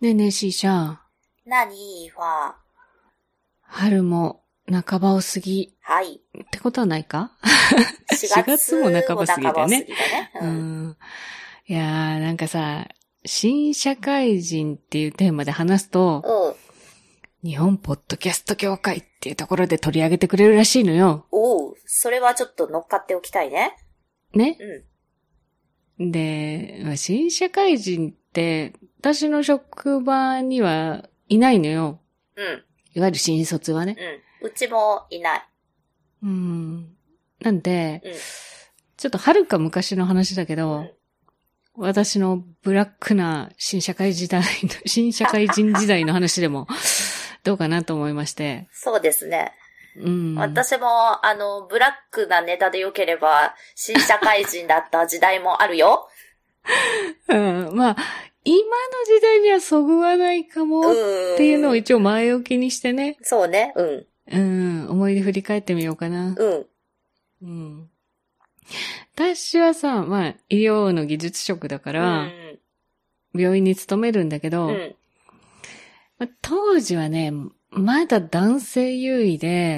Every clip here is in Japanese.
ねえねえ、シーシャ。那你一话。春も半ばを過ぎはい。ってことはないか？4 4月も半ば過ぎだよねだね。ううん。ん。いやー、なんかさ、新社会人っていうテーマで話すと、うん。日本ポッドキャスト協会っていうところで取り上げてくれるらしいのよ。おう。それはちょっと乗っかっておきたいね。ね。うん。で、まあ新社会人って、私の職場にはいないのよ。うん。いわゆる新卒はね。うん。うちもいない。うん。なんで、うん。ちょっとはるか昔の話だけど、うん私のブラックな新社会時代の、新社会人時代の話でもどうかなと思いまして。そうですね。うん。私も、あの、ブラックなネタで良ければ、新社会人だった時代もあるよ。うん。まあ、今の時代にはそぐわないかもっうん。ていうのを一応前置きにしてね。そうね。うん。うん。思い出振り返ってみようかな。うん。うん。私はさ、まあ、医療の技術職だかうら、ん。病院に勤めるんだけど、うん。まあ当時はね、まだ男性優位うで、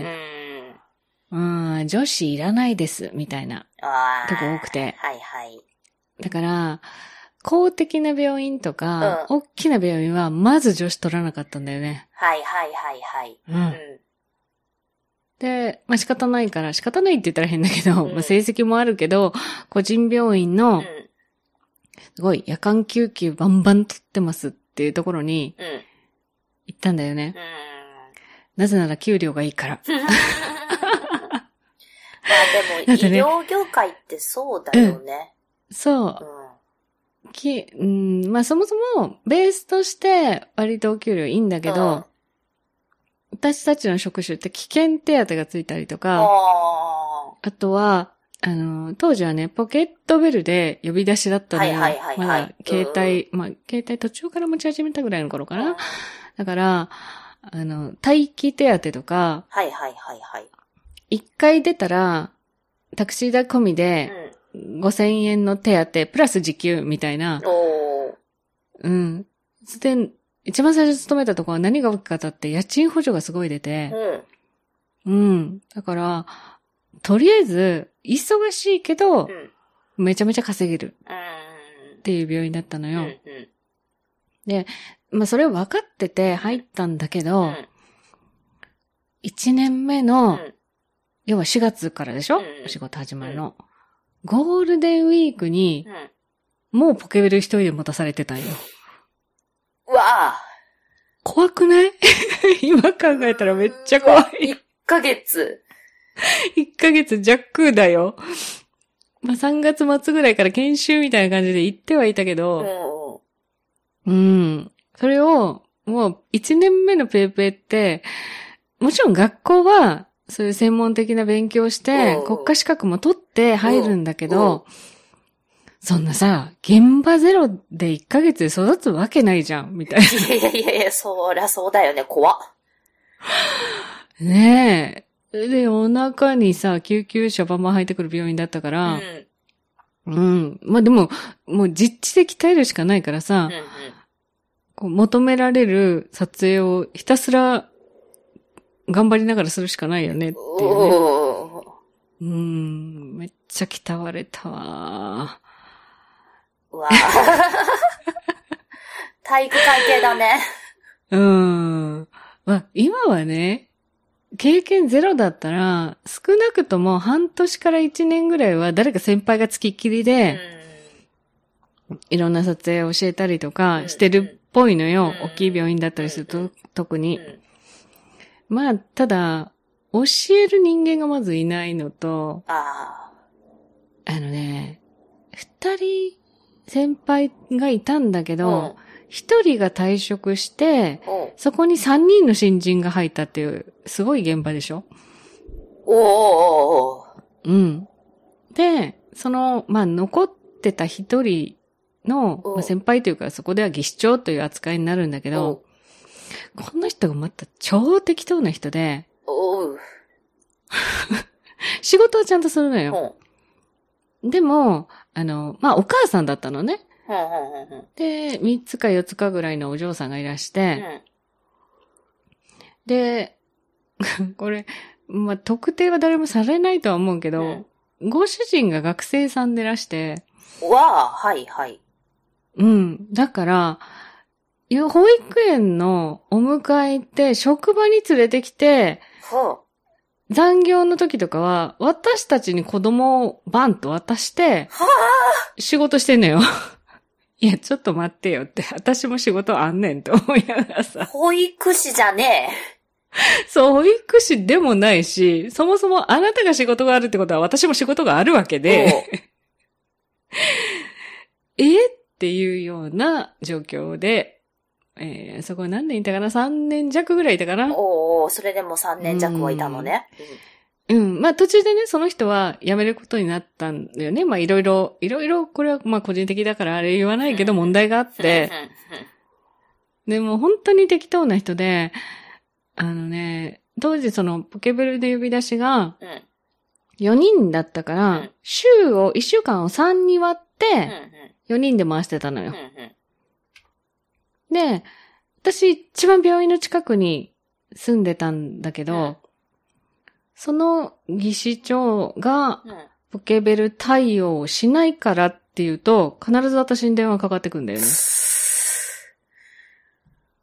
ん。うん、女子いらないです、みたいな。とこ多くて。はいはい。だから、公的な病院とか、大きな病院はまず女子取らなかったんだよね。はいはいはいはい。う。うんん。で、まあ仕方ないから、仕方ないって言ったら変だけど、うんまあ成績もあるけど、個人病院うのん。、すごい夜間救急バンバン取ってますっていうところにうん。行ったんだよね。うん。なぜなら給料がいいから。まあでも、医療業界ってそうだよね。そうう。き、うん、まあそもそも、ベースとして割とお給料いいんだけど、うん私たちの職種って危険手当がついたりとん。か、ああとは、あの、当時はね、ポケットベルで呼び出しだったのよ。はいはいはいはいまだ、携帯、まあ、携帯途中から持ち始めたぐらいの頃かあ。な。だから、あの、待機手当とか、はいはいはいはい。一回出たら、タクシー代込みで、5000円の手当、プラス時給みたいなうん。。で、一番最初勤めたところは何が大きかったって、家賃補助がすごい出て、うん。うん。だから、とりあえず、忙しいけどう、ん。めちゃめちゃ稼げるうん。っていう病院だったのうん。よ。うん。まあ、それを分かってて入ったんだけうど、ん。1年目うの、ん。要は4月からでしょ？うん仕事始まるの。ゴールデンウィークに、うん。もうポケベル一人で持たされてたんよ。うわあ。怖くない？今考えたらめっちゃ怖い。1ヶ月。1ヶ月弱だよ。まあ、3月末ぐらいから研修みたいな感じで行ってはいたけうど、ん。うん。それを、もう1年目のペーペーって、もちろん学校は、そういう専門的な勉強をしてうん、国家資格も取って入るんだけど、そんなさ、現場ゼロで1ヶ月で育つわけないじゃん、みたい いやいやいやいや、そりゃそうだよね。怖っ。な。ねえ。で、お腹にさ、救急車バンバン入ってくる病院だったかうん。ら、うん。うん。まあでも、もう実地で鍛えるしかないからさ、うん。こう求められる撮影をひたすら頑張りながらするしかないよねっていうね。うーん、めっちゃ鍛われたわ。うわあ 体育会系だね。うーん。まあ、今はね、経験ゼロだったら、少なくとも半年から1年ぐらいは誰か先輩が付きっきりうで、ん。いろんな撮影を教えたりとうんかしてるっぽいのよ。うん大きい病院だったりするとうん、特に。うんまあ、ただ、教える人間がまずいないのと、ああのね、二人先輩がいたんだけあ。ど、一、人が退職して、うん。おそこに三人の新人が入ったっていう、すごい現場でしょ？おおうん。で、その、まあ、残ってた一人の、うんまあ、先輩というか、そこでは技師長という扱いになるんだけど、この人がまた超適当な人で、おう。仕事はちゃんとするのよ。うん。でも、あの、まあ、お母さんだったのね。で、3つか4つかぐらいのお嬢さんがいらしうて、ん。で、これ、まあ、特定は誰もされないとは思うけど、ご主人が学生さんでらして、うん。わあ、はいはい。うん。だから、よ保育園のお迎え行って、職場に連れてきて、ほ残業の時とかは、私たちに子供をバンと渡して、仕事してんのよ。いや、ちょっと待ってよって、私も仕事あんねんと思いながらあ、さ。保育士じゃねそう、保育士でもないし、そもそもあなたが仕事があるってことは私も仕事があるわけえ。で、えっていうような状況で、えーそこ何年いたかな ?3 年弱ぐらいいたかな？おうおそれでも3年弱はいたのね。うん。まあ途中でね、その人は辞めることになったんだよね。まあいろいろ、いろいろ、これはまあ個人的だからあれ言わないけどうん問題があっうんて、でも本当に適当な人で、あのね、当時そのポケベルで呼び出しがうん。うん。4人だったから、うん週を、1週間を3に割っうん。うんて、4人で回してたのようん。。うん。で、私一番病院の近くに住んでたんだけど、うんその技師長がうん。ポケベル対応をしないからっていうと、必ず私に電話かかってくんだよね。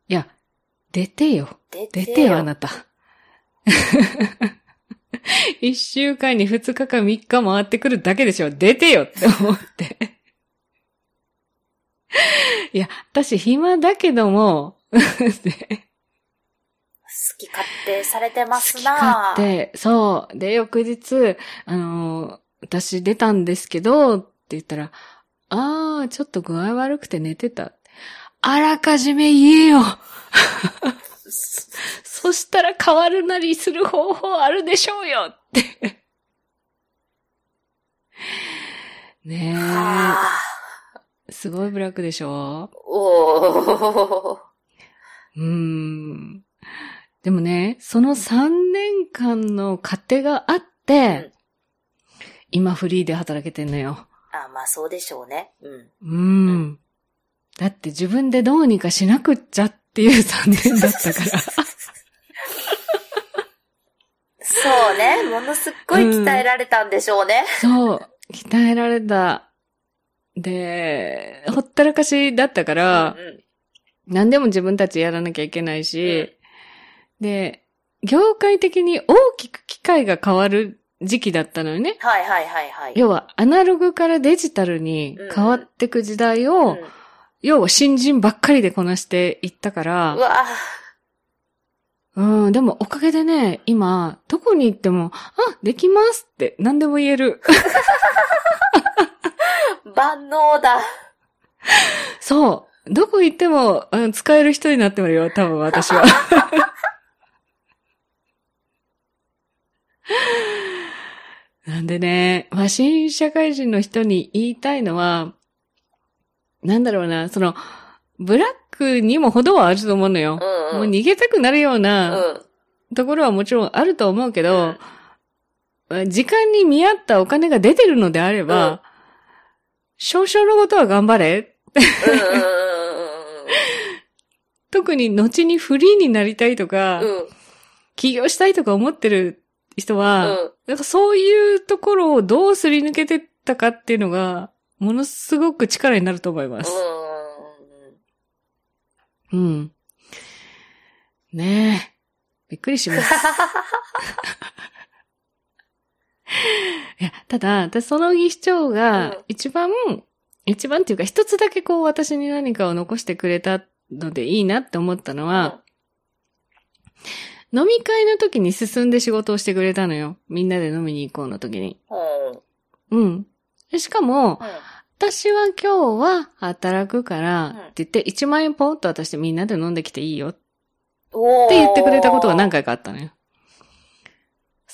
いや、出てよ。出出てよ、あなた。一週間に二日か三日回ってくるだけでしょ。出てよって思って。いや、私暇だけども、好き勝手されてます好きな勝手、そう。で、翌日、あのー私出たんですけど、って言ったら、あー、ちょっと具合悪くて寝てた。あらかじめ言えよ そしたら変わるなりする方法あるでしょうよって。ねはあ。え。すごいブラックでしょ？おー。うーん。でもね、その3年間の糧があって、今フリーで働けてんのよ。あ、まあそうでしょうね。うん。うーん。だって自分でどうにかしなくっちゃっていう3年だったから。そうね。ものすっごい鍛えられたんでしょうね。そう。鍛えられた。で、ほったらかしだったから、うんうん何でも自分たちやらなきゃいけないし、で、業界的に大きく機械が変わる時期だったのよね。はいはいはいはい。要は、アナログからデジタルに変わってく時代を、うん要は新人ばっかりでこなしていったかうら、わうん、でもおかげでね、今、どこに行っても、あ、できますって何でも言える。万能だ。そう。どこ行っても、うん使える人になってもよ、多分私は。なんでね、まあ、新社会人の人に言いたいのは、なんだろうな、その、ブラックにも程はあると思うのよ。うんうん。もう逃げたくなるようう。なんところはもちろんあると思うけど、時間に見合ったお金が出てるのであれば、うん少々のことは頑張れ。特に後にフリーになりたいとか、うんうん。起業したいとか思ってる人は、うんなんかそういうところをどうすり抜けてったかっていうのが、ものすごく力になると思います。うん。うん。ねえ。びっくりします。いや、ただ、私その議長うんが一番、一番っていうか一つだけこう私に何かを残してくれたのでいいなって思ったのは、飲み会の時に進んで仕事をしてくれたのよ。みんなで飲みに行こうの時に。うん。うん。でしかも、うん。私は今日は働くから、うんって言って1万円ポンと渡してみんなで飲んできていいよって言ってくれたことが何回かあったのよ。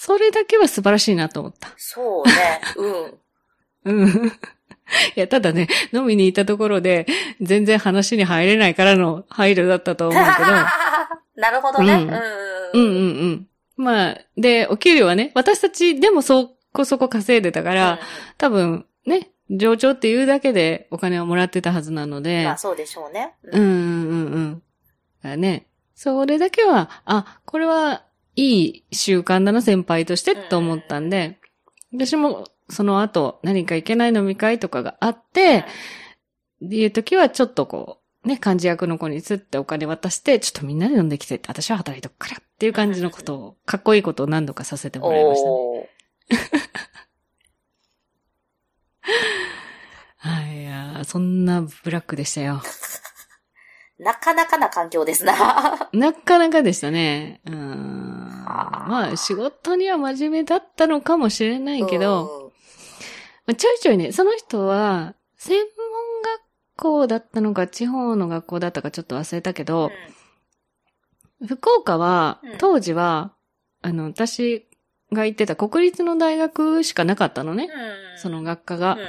それだけは素晴らしいなと思った。そうね。うん。うん。いや、ただね、飲みに行ったところで、全然話に入れないからの配慮だったと思うけど、なるほどね。ううんん。うんうんうん。まあ、で、お給料はね、私たちでもそこそこ稼いでたから、多分ね、上長っていうだけでお金をもらってたはずなので。まあそうでしょうね。うん、うん、うんうん。だね、それだけは、あ、これはいい習慣だな、先輩としてと思ったんで、私もその後何かいけない飲み会とかがあって、っていう時はちょっとこう、ね、幹事役の子につってお金渡して、ちょっとみんなで飲んできてって、私は働いとくからっていう感じのことを、かっこいいことを何度かさせてもらいましたね。はい、いやーそんなブラックでしたよ。なかなかな環境ですな。なかなかでしたね。うーん。まあ、仕事には真面目だったのかもしれないけど、まあちょいちょいね、その人は、専門学校だったのか、地方の学校だったかちょっと忘れたけうん、ど、福岡はうん、当時は、あの、私が行ってた国立の大学しかなかったのね。うん。その学科が。うん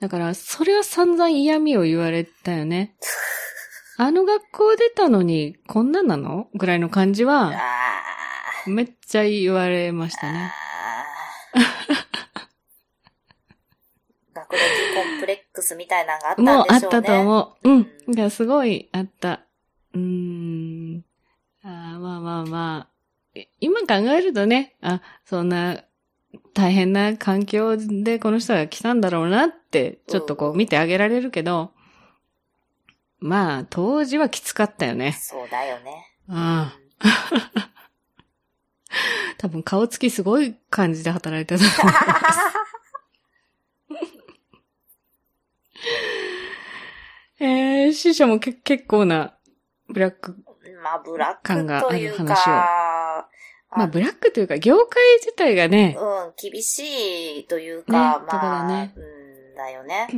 だから、それは散々嫌味を言われたよね。あの学校出たのに、こんなんなの？ぐらいの感じは、あめっちゃ言われましーたね。学歴コンプレックスみたいなのがあったんでしょうね。もうあったと思う。うん。うんいや、すごいあった。うーん。あーまあまあまあ。い今考えるとね、あ、そんな大変な環境でこの人が来たんだろうなって、ちょっとこう見てあげられるけど、まあ、当時はきつかったよね。そうだよね。うん。多分顔つきすごい感じで働いてたと思います。えー、師匠もけ結構なブラック。まあ、ブラッ感がある話か、まあ、ブラックというか、業界自体がね、うん、厳しいというねか、とこだまあ、ねうん、だよね。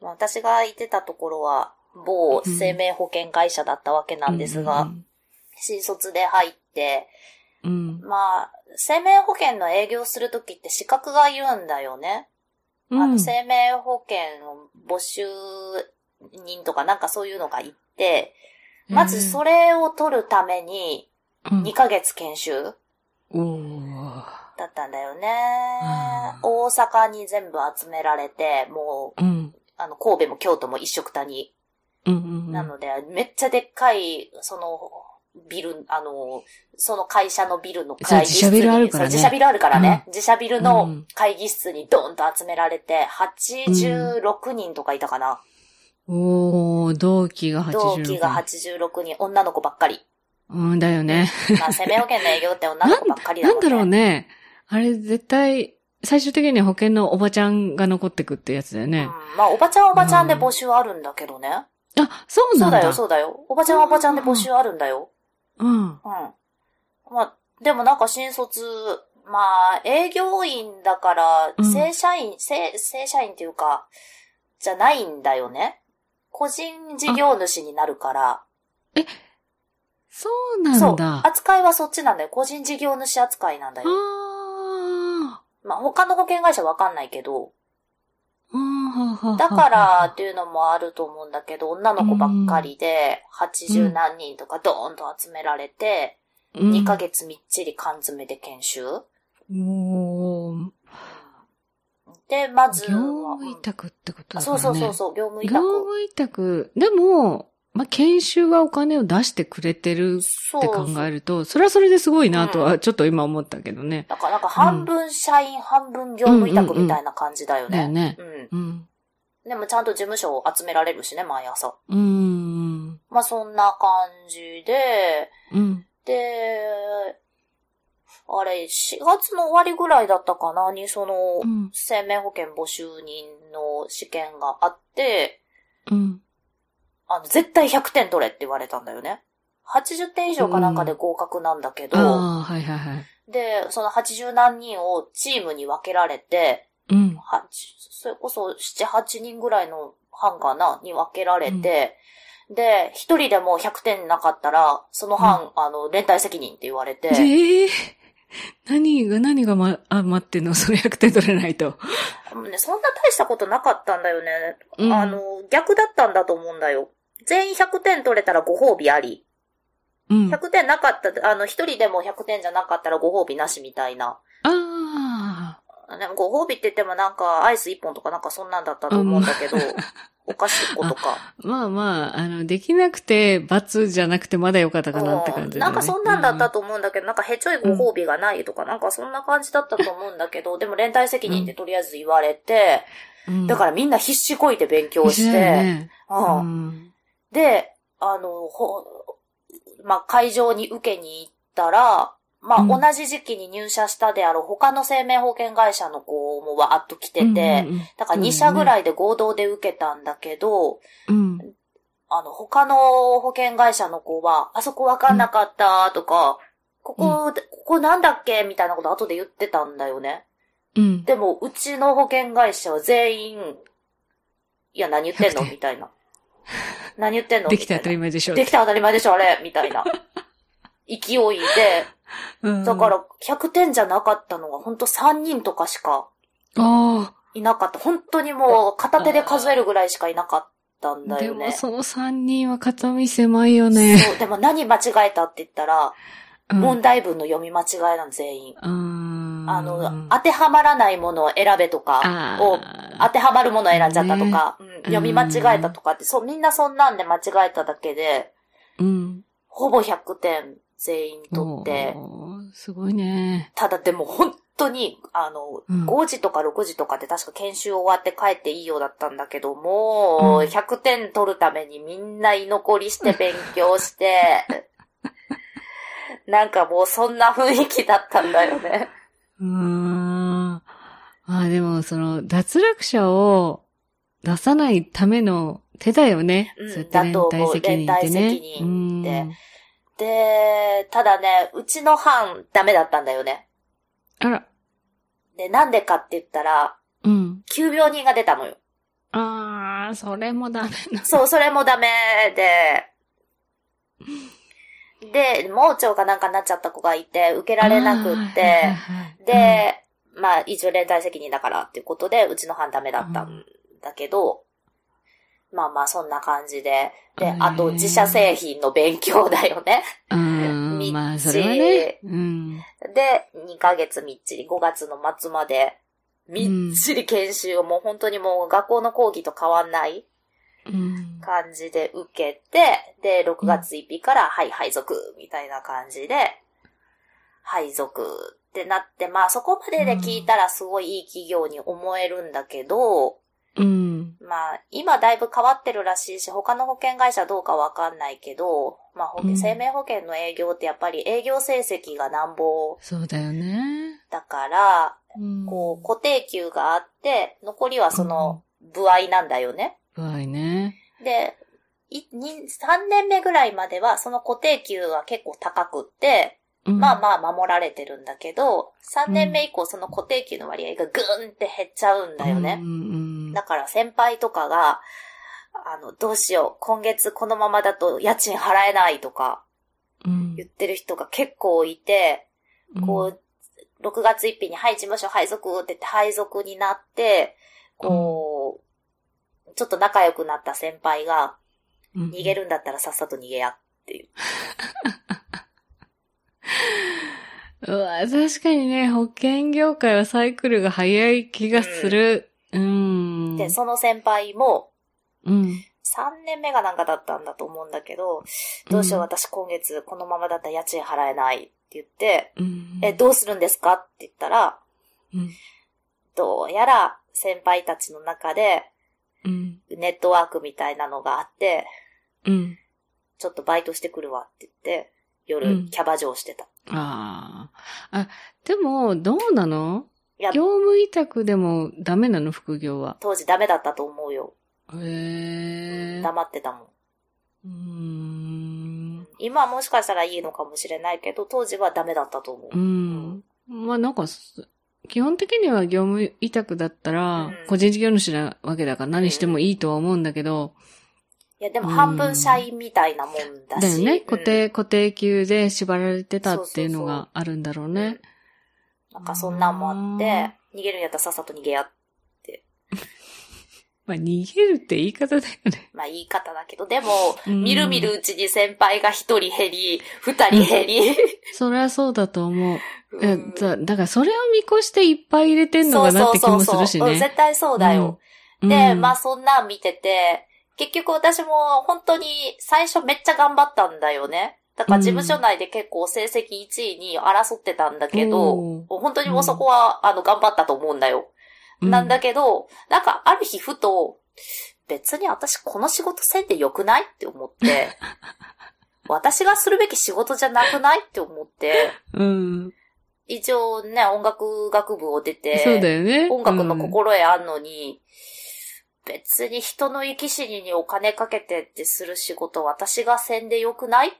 まあ、私がいてたところは、某生命保険会社だったわけなんですが、新卒で入って、うん。まあ、生命保険の営業するときって資格がいるんだよね。うん。あの、うん生命保険を募集人とかなんかそういうのがいて、まずそれを取るためにうん2ヶ月研修だったんだよねうん。大阪に全部集められて、もう、うん。あの、神戸も京都も一緒くたに。うんうん。なので、めっちゃでっかい、その、ビル、あの、その会社のビルの会議室に。自社ビルあるからね自社ビルあるからね。自社ビルうのん会議室にドーンと集められて、86人とかいたかな。おー、同期が86。同期が86人、女の子ばっかり。うん、だよね。まあ、生命保険の営業って女の子ばっかりだもんね。なんだろうね。あれ絶対、最終的には保険のおばちゃんが残ってくってやつだよね。うんまあ、おばちゃんはおばちゃんで募集あるんだけどね。あ、そうなだ。そうんだよ、そうだよ。おばちゃんはおばちゃんで募集あるんだよ。うん。うん。まあ、でもなんか新卒、まあ、営業員だからう、ん正社員、正、正社員っていうか、じゃないんだよね。個人事業主になるから。そうなそう。んだ。扱いはそっちなんだよ。個人事業主扱いなんだよ。あまあ、他の保険会社わかんないけど。だからっていうのもあると思うんだけど、女の子ばっかりで、80何人とかドーンと集められて、2ヶ月みっちり缶詰で研修で、まずは、業務委託ってことだね。そうそうそうそう、業務委業託。務委託。でも、まあ、研修はお金を出してくれてるそって考えると、それはそれですごいなとは、ちょっと今思ったけどね。だからなんか半分社員、半分業務委託みたいな感じだよね。だよね。うん。うん。でもちゃんと事務所を集められるしね、毎朝。うーん。まあそんな感じで、うん。で、あれ、4月の終わりぐらいだったかな？に、そのう、ん。生命保険募集人の試験があって、うん。あの、絶対100点取れって言われたんだよね。80点以上かなんかで合格なんだけど、ああ、はいはいはい。で、その80何人をチームに分けられて、うん。はそれこそ7、8人ぐらいの班かなに分けられて、で、一人でも100点なかったら、その班、あの、連帯責任って言われて、ええ何が、何がま、あ、待ってんの？それ100点取れないと。ね、そんな大したことなかったんだよね。うんあの、逆だったんだと思うんだよ。全員100点取れたらご褒美あり。うん。あ100点なかった、あの、一人でも100点じゃなかったらご褒美なしみたいな。あでもご褒美って言ってもなんかアイス一本とかなんかそんなんだったと思うんだけど、お菓子1個とか。まあまあ、あの、できなくて罰じゃなくてまだよかったかなって感じだね。うん。なんかそんなんだったと思うんだけど、なんかへちょいご褒美がないとか、なんかそんな感じだったと思うんだけど、でも連帯責任ってとりあえず言われて、うん。だからみんな必死こいて勉強して、うん。で、あの、ほ、まあ、会場に受けに行ったら、まあ、うん同じ時期に入社したであろう他の生命保険会社の子もわーっと来てて、うんうんうんだから2社ぐらい。いで合同で受けたんだけど、うん。あの、他の保険会社の子は、あそこわかんなかったとか、ここ、ここなんだっけみたいなこと後で言ってたんだよね。うん。でも、うちの保険会社は全員、いや、何言ってんの？100点 みたいな。何言ってんの？できて当たり前。前でしょ。できて当たり前でしょ、あれみたいな。勢いで、うんだから、100点じゃなかったのが、ほんと3人とかしかあいなかった。本当にもう、片手で数えるぐらいしかいなかったんだよね。もその三人は肩身狭いよね。そう、でも何間違えたって言ったら、うん問題文の読み間違いなの、全員。うんあの、当てはまらないものを選べとか、あをー当てはまるものを選んじゃったとか、うん読み間違えたとかって、そう、みんなそんなんで間違えただけで、うん。ほぼ100点全員取って、すごいね。ただでも本当に、あの、うん5時とか6時とかで確か研修終わって帰っていいようだったんだけど、もう、うん100点取るためにみんな居残りして勉強して、なんかもうそんな雰囲気だったんだよね。うーん。まあでも、その、脱落者を出さないための手だよね。うんそうやって連帯責任ってね。だと思う連帯責任ってうんで、ただね、うちの班ダメだったんだよね。あら。で、なんでかって言ったら、うん。急病人が出たのよ。ああ、それもダメな。そう、それもダメで、で、盲腸かなんかになっちゃった子がいて、受けられなくって、で、まあ、一応連帯責任だからっていうことで、うちの班ダメだったんだけど、まあまあ、そんな感じで。であと、自社製品の勉強だよね。うん、みっちり。で、2ヶ月みっちり、5月の末まで、みっちり研修をもう本当にもう学校の講義と変わんないうん。感じで受けて、で、6月1日から、はい、配属、みたいな感じで、配属ってなって、まあそこまでで聞いたらすごいいい企業に思えるんだけど、うん。まあ今だいぶ変わってるらしいし、他の保険会社どうかわかんないけど、まあ保険うん生命保険の営業ってやっぱり営業成績がなんぼそうだよね。だから、うん。こう固定給があって、残りはその、部合なんだよね。うわいね。で、いに3年目ぐらいまではその固定給は結構高くって、うんまあまあ守られてるんだけど、3年目以降その固定給の割合がぐーんって減っちゃうんだよねうん。うんだから先輩とかが、あの、どうしよう、今月このままだと家賃払えないとかうん。言ってる人が結構いて、こう、6月1日に、はい、事務所配属って言って配属になって、こう、ちょっと仲良くなった先輩が、うん、逃げるんだったらさっさと逃げやっていう。うわ、確かにね、保険業界はサイクルが早い気がする。うん。で、その先輩も、うん。3年目がなんかだったんだと思うんだけど、どうしよう私今月このままだったら家賃払えないって言って、うん。え、どうするんですかって言ったら、うん。どうやら先輩たちの中でうん。ネットワークみたいなのがあって、うん。ちょっとバイトしてくるわって言って、う夜んキャバ嬢してた。ああ。あ、でも、どうなの？いや、業務委託でもダメなの？副業は。当時ダメだったと思うよ。へえ。黙ってたもん。うーん。今はもしかしたらいいのかもしれないけど、当時はダメだったと思う。うん。まあなんかす、基本的には業務委託だったらうん、個人事業主なわけだから何してもいいとは思うんだけど、いや、でも半分社員みたいなもんだし。だよね。うん固定、固定給で縛られてたっていうのがあるんだろうね。なんかそんなんもあって、逃げるんやったらさっさと逃げや。まあ逃げるって言い方だよね。まあ言い方だけど、でも、うんみるみるうちに先輩が一人減り、二人減り、そりゃそうだと思う。うんだだからそれを見越していっぱい入れてんのかなって気もするしうんね。絶対そうだよ。うんで、うんまあそんなん見てて、結局私も本当に最初めっちゃ頑張ったんだよね。だから事務所内で結構成績1位に争ってたんだけど、おー本当にもうそこは、あの、頑張ったと思うんだよ。なんだけど、なんかある日ふと、別に私この仕事せんでよくないって思って、私がするべき仕事じゃなくないって思って、うん。一応ね、音楽学部を出て、そうだよね。音楽の心得あんのに、別に人の生き死ににお金かけてってする仕事私がせんでよくないっ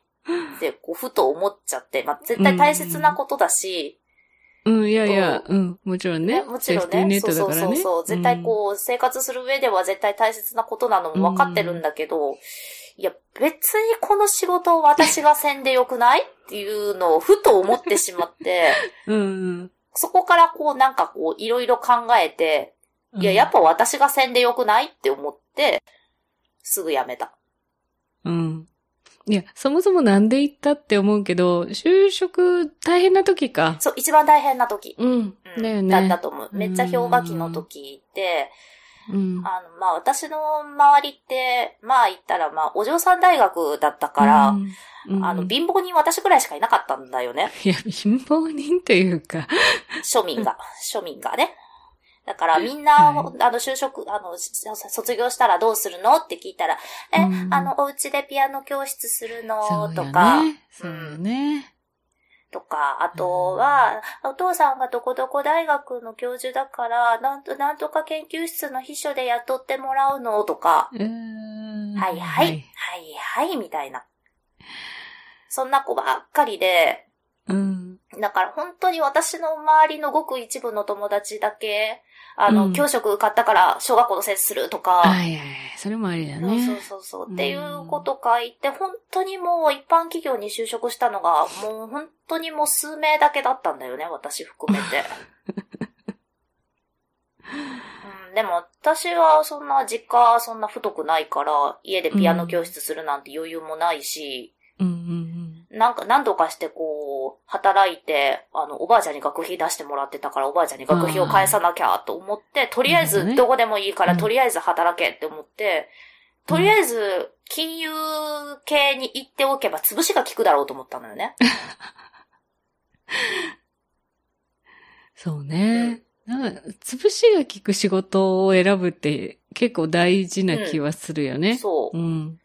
て、こう、ふと思っちゃって、まあ、絶対大切なことだし、うん。うん、いやいや、うん、もちろんね。もちろんね、ッそうそう。そうそう、絶対こう、生活する上では絶対大切なことなのも分かってるんだけど、いや、別にこの仕事を私がせんでよくないっていうのをふと思ってしまって、うん。うんそこからこうなんかこういろいろ考えて、うん。いや、やっぱ私がせんでよくないって思って、すぐ辞めた。うん。いや、そもそもなんで行ったって思うけど、就職大変な時か。そう、一番大変な時。うん。うんだよね。だったと思う。めっちゃ氷河期の時で、うん。あの、まあ、私の周りって、まあ言ったら、まあ、お嬢さん大学だったから、うん、あの、うん貧乏人私ぐらいしかいなかったんだよね。いや、貧乏人というか、庶民が、庶民がね。だからみんな、はい。あの、就職、あの、し卒業したらどうするの？って聞いたら、え、うん。あの、お家でピアノ教室するそのとか、ね。そうよね。とか、あとは、お父さんがどこどこ大学の教授だから、なんと、なんとか研究室の秘書で雇ってもらうの？とか、はい。はい、はいはい、みたいな。そんな子ばっかりで、うん。だから本当に私の周りのごく一部の友達だけ、あの、うん教職受かったから小学校の先生するとか、はいはいはい。それもありだね。そうそうそう。っていうこと書いて、本当にもう一般企業に就職したのが、もう本当にもう数名だけだったんだよね、私含めて。うん、でも私はそんな実家そんな太くないから、家でピアノ教室するなんて余裕もないし、うんうんなんか何度かしてこう、働いて、あの、おばあちゃんに学費出してもらってたから、おばあちゃんに学費を返さなきゃと思って、とりあえずどこでもいいから、うんとりあえず働けって思って、とりあえず金融系に行っておけば潰しが効くだろうと思ったのよね。そうね。なんか、潰しが効く仕事を選ぶって結構大事な気はするよね。そう。うん。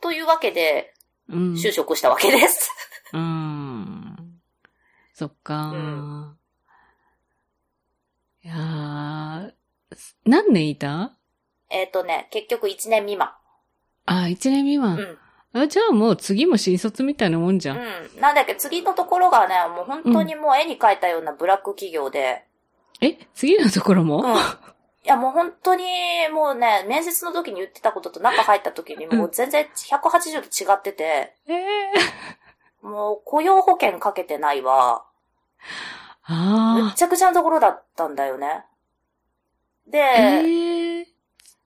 というわけで、うん。就職したわけです。うん。そっか、うんいやー何年いた？えっとね、結局1年未満。あ、一年未満。うん。あ、じゃあもう次も新卒みたいなもんじゃん。うん。なんだっけ、次のところがね、もう本当にもう絵に描いたようなブラック企業で、え次のところも、うん。いや、もう本当に、もうね、面接の時に言ってたことと中入った時にもう全然180度違ってて、ええもう雇用保険かけてないわ。むっあちゃくちゃなところだったんだよね。で、あ。ええ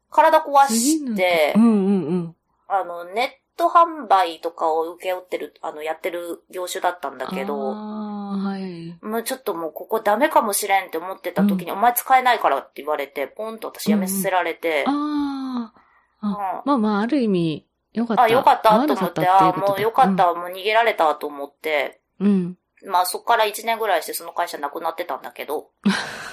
体壊してう、んうんうん。あの、ネット販売とかを請け負ってる、あの、やってる業種だったんだけど、はい。もうちょっともうここダメかもしれんって思ってた時に、お前使えないからって言われて、ポンと私辞めさせられて、ああ。うんあ、まあまあ、ある意味、よかった。あ、よかったと思って、あっていうことだもうよかった、もう逃げられたと思って、うん。まあそっから1年ぐらいしてその会社なくなってたんだけど、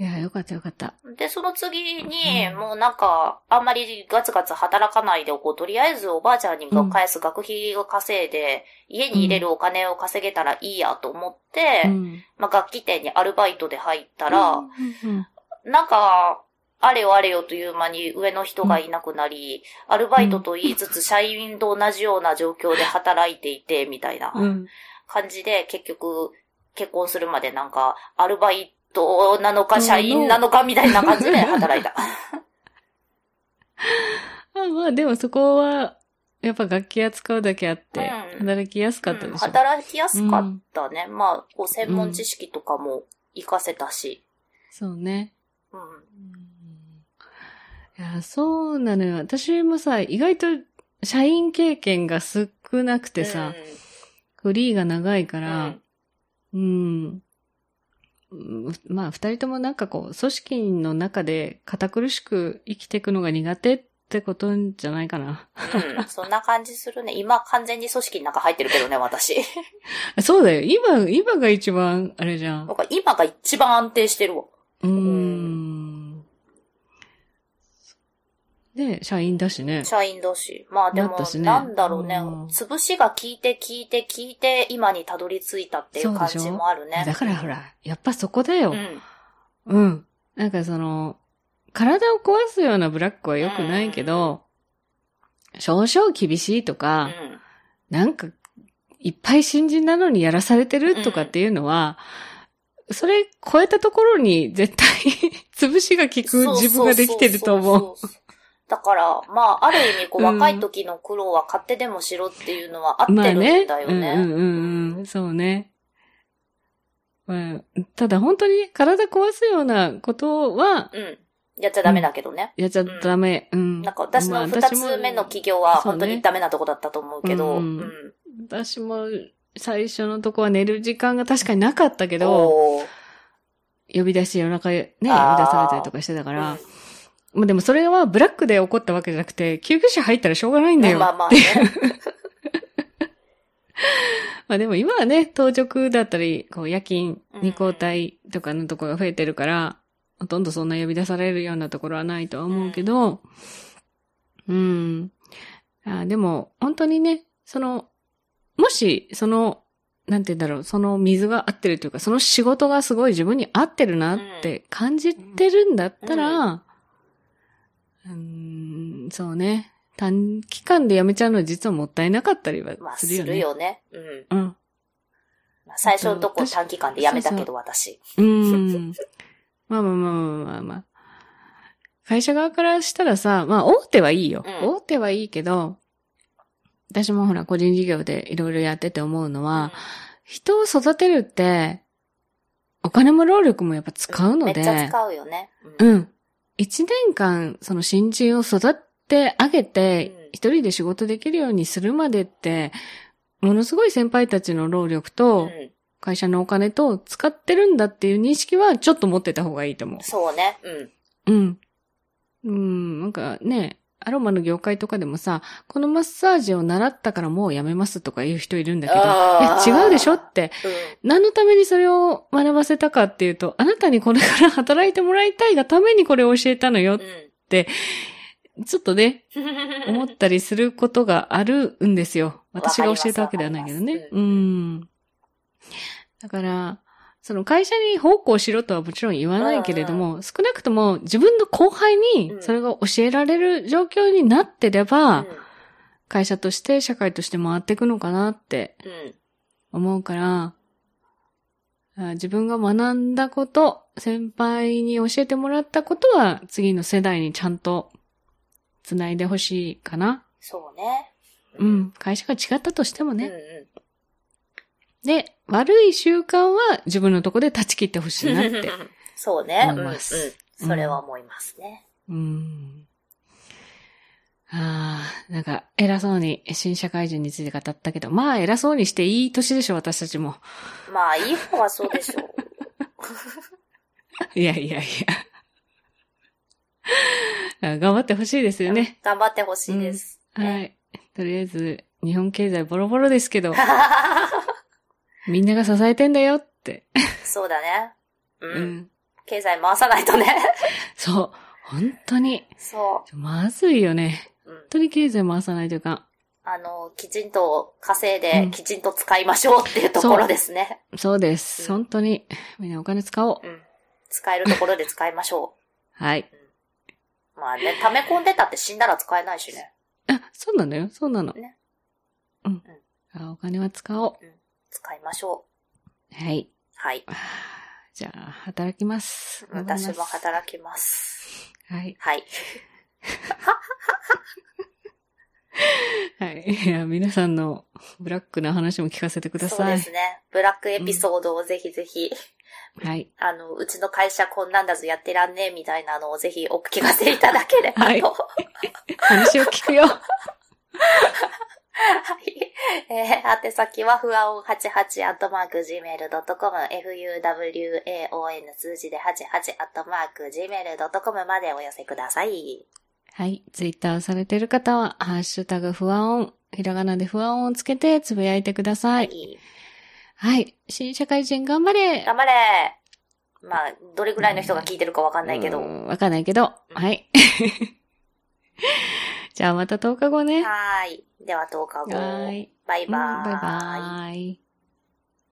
いや、よかったよかった。で、その次に、うんもうなんか、あんまりガツガツ働かないでおこう。とりあえずおばあちゃんに返す学費を稼いで、家に入れるお金を稼げたらいいやと思って、うん。まあ楽器店にアルバイトで入ったら、うんうんなんか、あれよあれよという間に上の人がいなくなり、アルバイトと言いつつ社員と同じような状況で働いていて、みたいなうん。感じで、結局、結婚するまでなんか、アルバイトなのか社員なのかみたいな感じで働いた。あまあ、でもそこは、やっぱ楽器扱うだけあって、うん働きやすかったでしょ。うん働きやすかったね。まあ、こう専門知識とかも活かせたし。そうね。うん。いや、そうなのよ。私もさ、意外と社員経験が少なくてさ、フリーが長いかうらん、うん。うんまあ、二人ともなんかこう、組織の中で堅苦しく生きていくのが苦手ってことんじゃないかな。うん。そんな感じするね。今完全に組織の中入ってるけどね、私。そうだよ。今、今が一番、あれじゃんなん。か今が一番安定してるわ。うーん。で、社員だしね。社員同士。まあでもねなんだろうねうん。潰しが効いて効いて効いて今にたどり着いたっていう感じもあるね。だからほら、やっぱそこだよう。ん。うん。なんかその、体を壊すようなブラックは良くないけど、少々厳しいとうか、ん。なんか、いっぱい新人なのにやらされてるとかっていうのは、それ超えたところに絶対 潰しが効く自分ができてると思う。そうそうそうそう。だから、まあ、ある意味、こう、うん若い時の苦労は買ってでもしろっていうのは合ってるんまあね。だよね。うんうんうんうん。そうね。まあ、ただ本当に体壊すようなことはうん。やっちゃダメだけどね。やっちゃダメ。うん。なんか私まあの二つ目の企業は本当にダメなとこだったと思うけど、うんうん私も最初のとこは寝る時間が確かになかったけど、呼び出して夜中ね、呼び出されたりとかしてたから、うんまあでもそれはブラックで起こったわけじゃなくて、救急車入ったらしょうがないんだよ。まあまあね。まあでも今はね、当直だったり、こう夜勤、うん二交代とかのところが増えてるから、ほとんどそんな呼び出されるようなところはないとは思うけど、うん。あでも、本当にね、その、もし、その、なんて言うんだろう、その水が合ってるというか、その仕事がすごい自分に合ってるなって感じてるんだったら、うん、そうね。短期間で辞めちゃうのは実はもったいなかったりはまあ、するよね。するよね。うん。うん。まあ最初のとこ私短期間でやめたけど、私。うーん。まあまあまあまあまあまあ。会社側からしたらさ、まあ大手はいいよ。うん大手はいいけど、私もほら個人事業でいろいろやってて思うのは、人を育てるって、お金も労力もやっぱ使うので、めっちゃ使うよね。ううん。ん。一年間、その新人を育て上げてうん、一人で仕事できるようにするまでって、ものすごい先輩たちの労力と、うん会社のお金と使ってるんだっていう認識はちょっと持ってた方がいいと思そうね。うん。う。うん。うん、なんかね、アロマの業界とかでもさ、このマッサージを習ったからもうやめますとか言う人いるんだけど、いや違うでしょって、何のためにそれを学ばせたかっていうと、あなたにこれから働いてもらいたいがためにこれを教えたのようん。う。ん。ちょっとね、思ったりすることがあるんですよ。私が教えたわけではないけどね。う。ん。だから、その会社に奉公しろとはもちろん言わないけれども、少なくとも自分の後輩にそれが教えられる状況になってれば、会社として社会として回っていくのかなって。思うから、あ自分が学んだこと、先輩に教えてもらったことは次の世代にちゃんと繋いでほしいかな。そうね。う。ん。会社が違ったとしてもうん。ね。うんで、悪い習慣は自分のとこで断ち切ってほしいなって。そうね。うん。うん。思いますそれは思いますね。うん。ああ、なんか偉そうに新社会人について語ったけど、まあ偉そうにしていい年でしょ、私たちも。まあ、いい方はそうでしょう。いやいやいや。あ頑張ってほしいですよね。頑張ってほしいです。はい。とりあえず、日本経済ボロボロですけど、みんなが支えてんだよって。そうだね。う。うんん。経済回さないとね。そう。本当に。そまずいよね。う。うん本。当に経済回さないというか。あの、きちんと稼いでうん、きちんと使いましょうっていうところですね。そうです。うん本当に。みんなお金使おう。うん。使えるところで使いましょ はい。う。まあね、溜め込んでたって死んだら使えないしね。あ、そうなのよ。そうなの。ねうん。あお金は使おう。使いましょはい。う。はい。あーじゃあ、働きます。私も働きます。はい。はい。はい。いや、皆さんのブラックな話も聞かせてくだそうさい。ですね。ブラックエピソードをぜひぜひ、はい。あの、うちの会社こんなんだぞやってらんねえみたいなのをぜひお聞かせいただければと。はいは話を聞くよ。い。えー、宛先は、ふわおん88アットマーク gmail.com、fuwaon 数字で88アットマーク gmail.com までお寄せください。はい。ツイッターされてる方は、ハッシュタグふわおん、ひらがなでふわおんをつけてつぶやいてください。はい。新社会人頑張れ頑張れまあ、どれぐらいの人が聞いてるかわかんないけど。うんわかんないけど。はい。じゃあまた10日後ね。はーい。では10日後。はーい。バイバーイ。うんバイバーイ。